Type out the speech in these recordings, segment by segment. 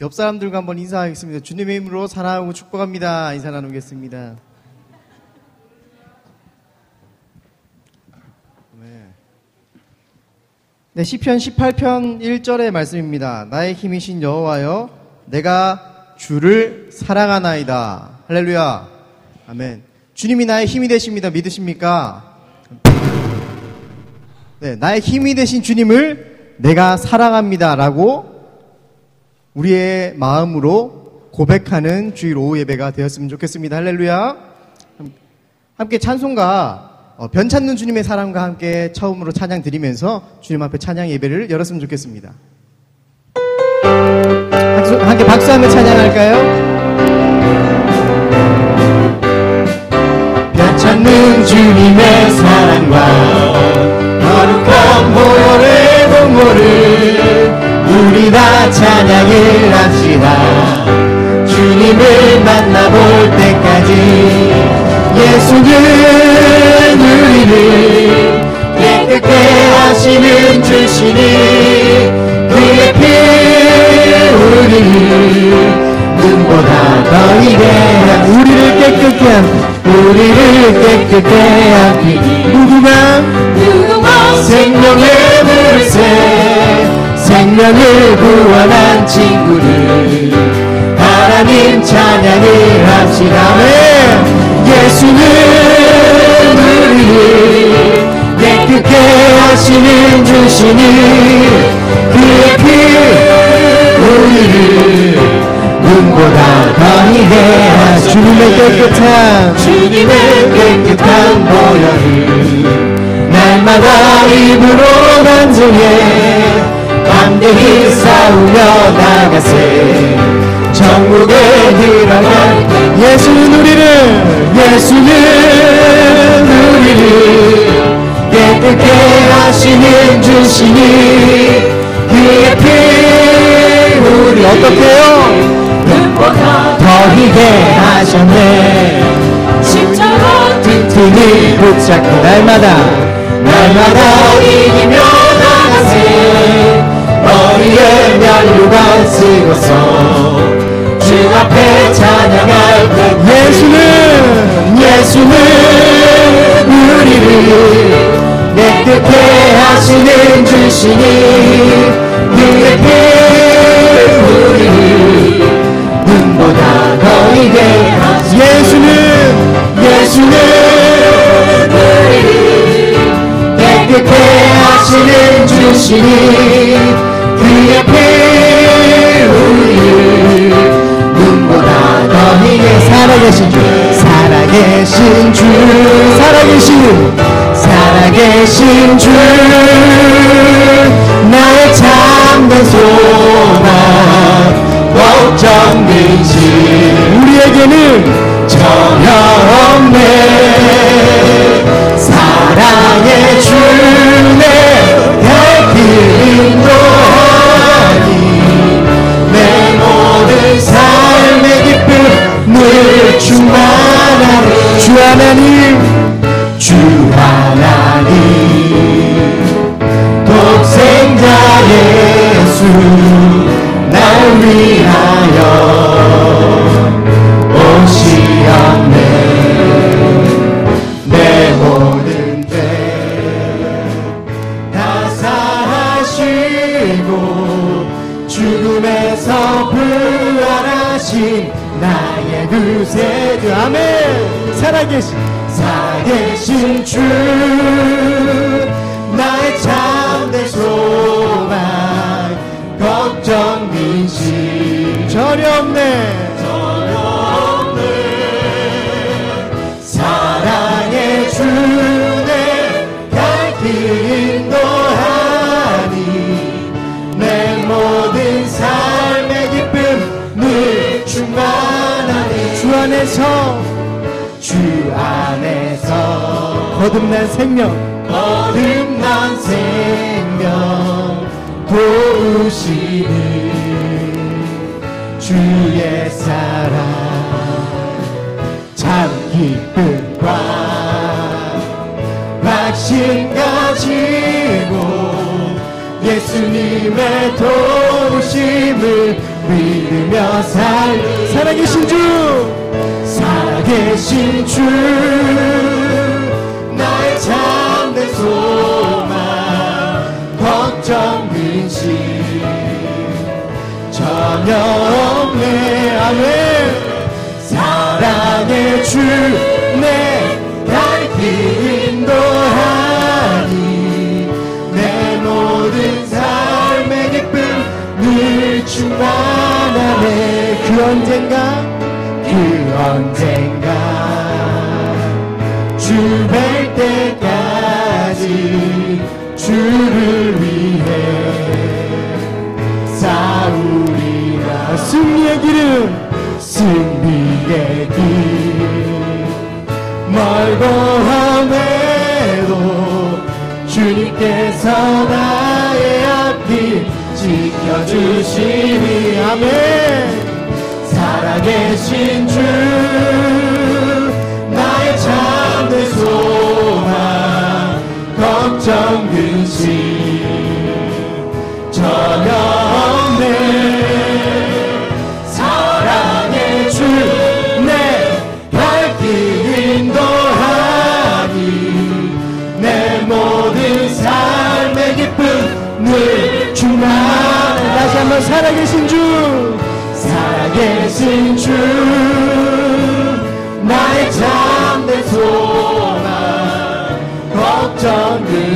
옆 사람들과 한번 인사하겠습니다. 주님의 이름으로 사랑하고 축복합니다. 인사 나누겠습니다. 네, 시편 18편 1절의 말씀입니다. 나의 힘이신 여호와여, 내가 주를 사랑하나이다. 할렐루야. 아멘. 주님이 나의 힘이 되십니다. 믿으십니까? 네, 나의 힘이 되신 주님을 내가 사랑합니다. 라고 우리의 마음으로 고백하는 주일 오후 예배가 되었으면 좋겠습니다. 할렐루야. 함께 찬송가 어, 변찾는 주님의 사랑과 함께 처음으로 찬양 드리면서 주님 앞에 찬양 예배를 열었으면 좋겠습니다. 함께 박수하며 찬양할까요? 변 찾는 주님의 사랑과 거룩한 보혈의 공로를 우리 다 찬양을 합시다 주님을 만나볼 때까지 예수는 우리를 깨끗게 하시는 주시니 그의 피 우리를 눈보다 더 위대한 우리를 깨끗게 한 우리를 깨끗게 한 피. 누구가 생명의 물새 생명을 구원한 친구를 하나님 찬양을 합시다. 네. 예수는 우리를 깨끗게 하시는 주시니 그의 피 우리를 눈보다 더 위대한 주님의 깨끗한 주님의 깨끗한 보혈을 날마다 입으로 반증해 담대히 싸우며 나가세. 천국에 들어갈 예수는 우리를 예수는 우리를 깨끗게 하시는 주시니 그의 피 우리 어떻게요? 더 희게 하셨네. 십자가 튼튼히 붙잡고 날마다 날마다 이기며 나가세 머리에 면류관 쓰고서 주 앞에 찬양할 때 예수는 예수는 우리를 깨끗게 하시는 주시니 그의 피 우리를 눈보다 더 이게 예수는 예수는 우리를 깨끗게 하시는 주시니 그의 피 우리를 눈보다 더 이게 살아계신 주 살아계신 주 살아계신 살아계신 주. 나의 참된 소망 걱정 근심 걱정 근심 전혀 없네. 전혀 없네. 사랑의 주내 갈길 인도하니 내 모든 삶의 기쁨 늘 충만하니 주 안에서. 주 안에서. 거듭난 생명. 거듭난 생명 주시는 주의 사랑 참 기쁨과 확신 가지고 예수님의 도우심을 믿으며 살 살아계신 주! 살아계신 주! 나의 참된 소 사랑해. 사랑해 주내갈길 인도하니 내 모든 삶의 기쁨 늘 충만하네 그 언젠가 그 언젠가 주뵐 때까지 주를 위해 싸우리라. 승리의 길을 승리의 길. 멀고 험해도 주님께서 나의 앞길 지켜주시니 아멘. 살아계신 주 나의 참된 소망 걱정 근심. 정말 살아계신 주. 살아계신 주. 나의 참된 소망. 걱정들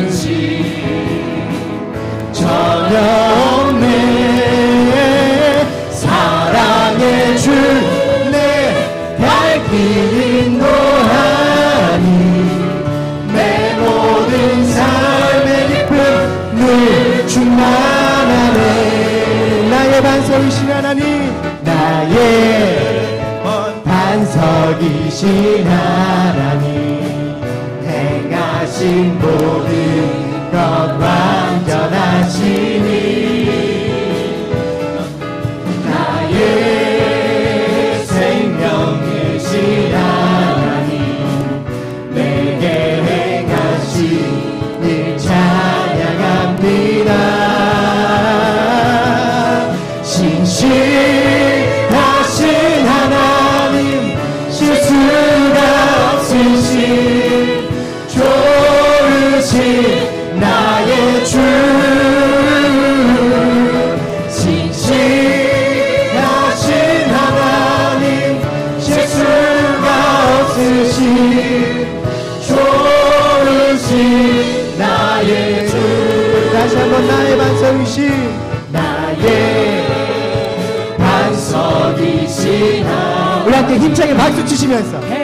서 계신 하나님 행하신 모든 것 완전하시니. 힘차게 박수 치시면서.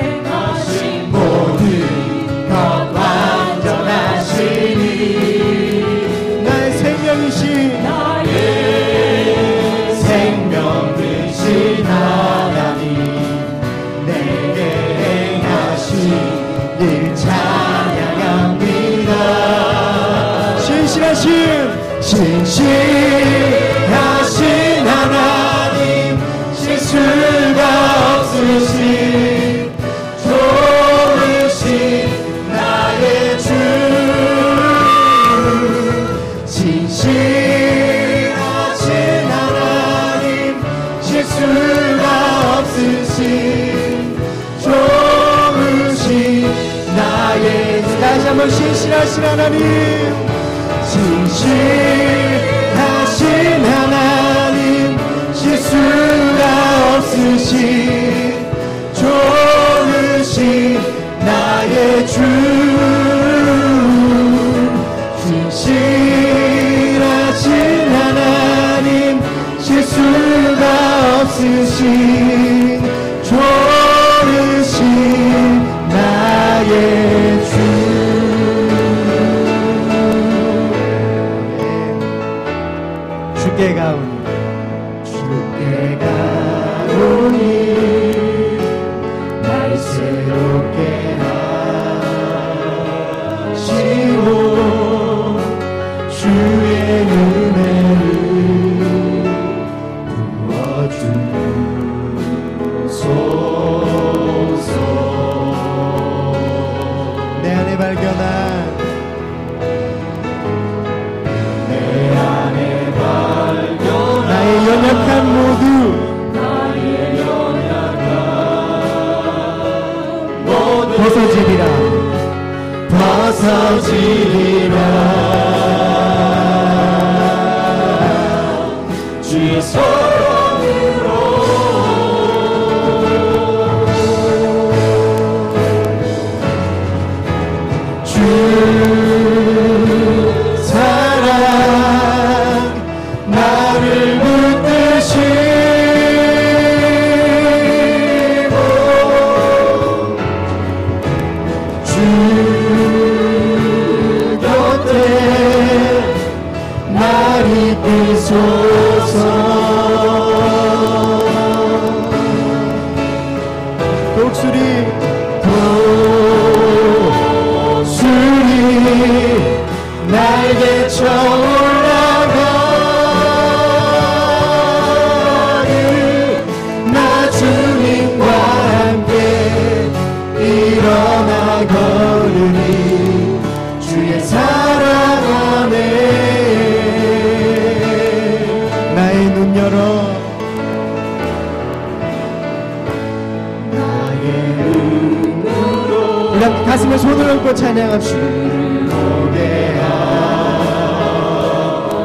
전능하신 하나님 진실 llegado. 예수님. 예수님. 날개 쳐 가슴에 손을 얹고 찬양합시다. 주게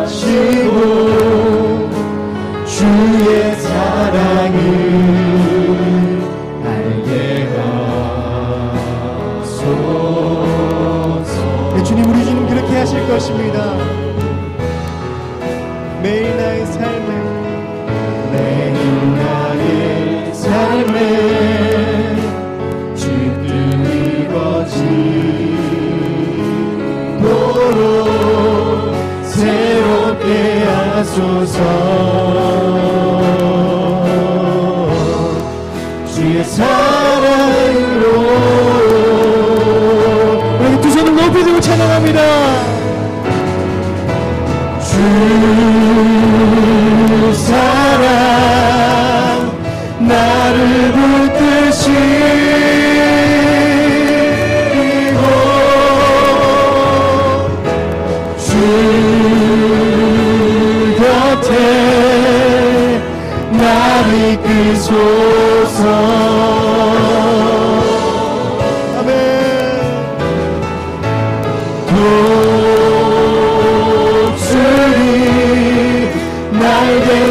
하시고 주의 사랑을 알게 하소서. 네, 주님 우리 주님 그렇게 하실 것입니다.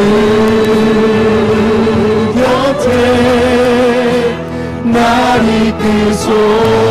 그 곁에 날 이끄소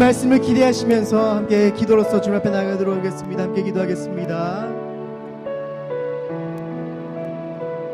말씀을 기대하시면서 함께 기도로서 주님 앞에 나가도록 하겠습니다. 함께 기도하겠습니다.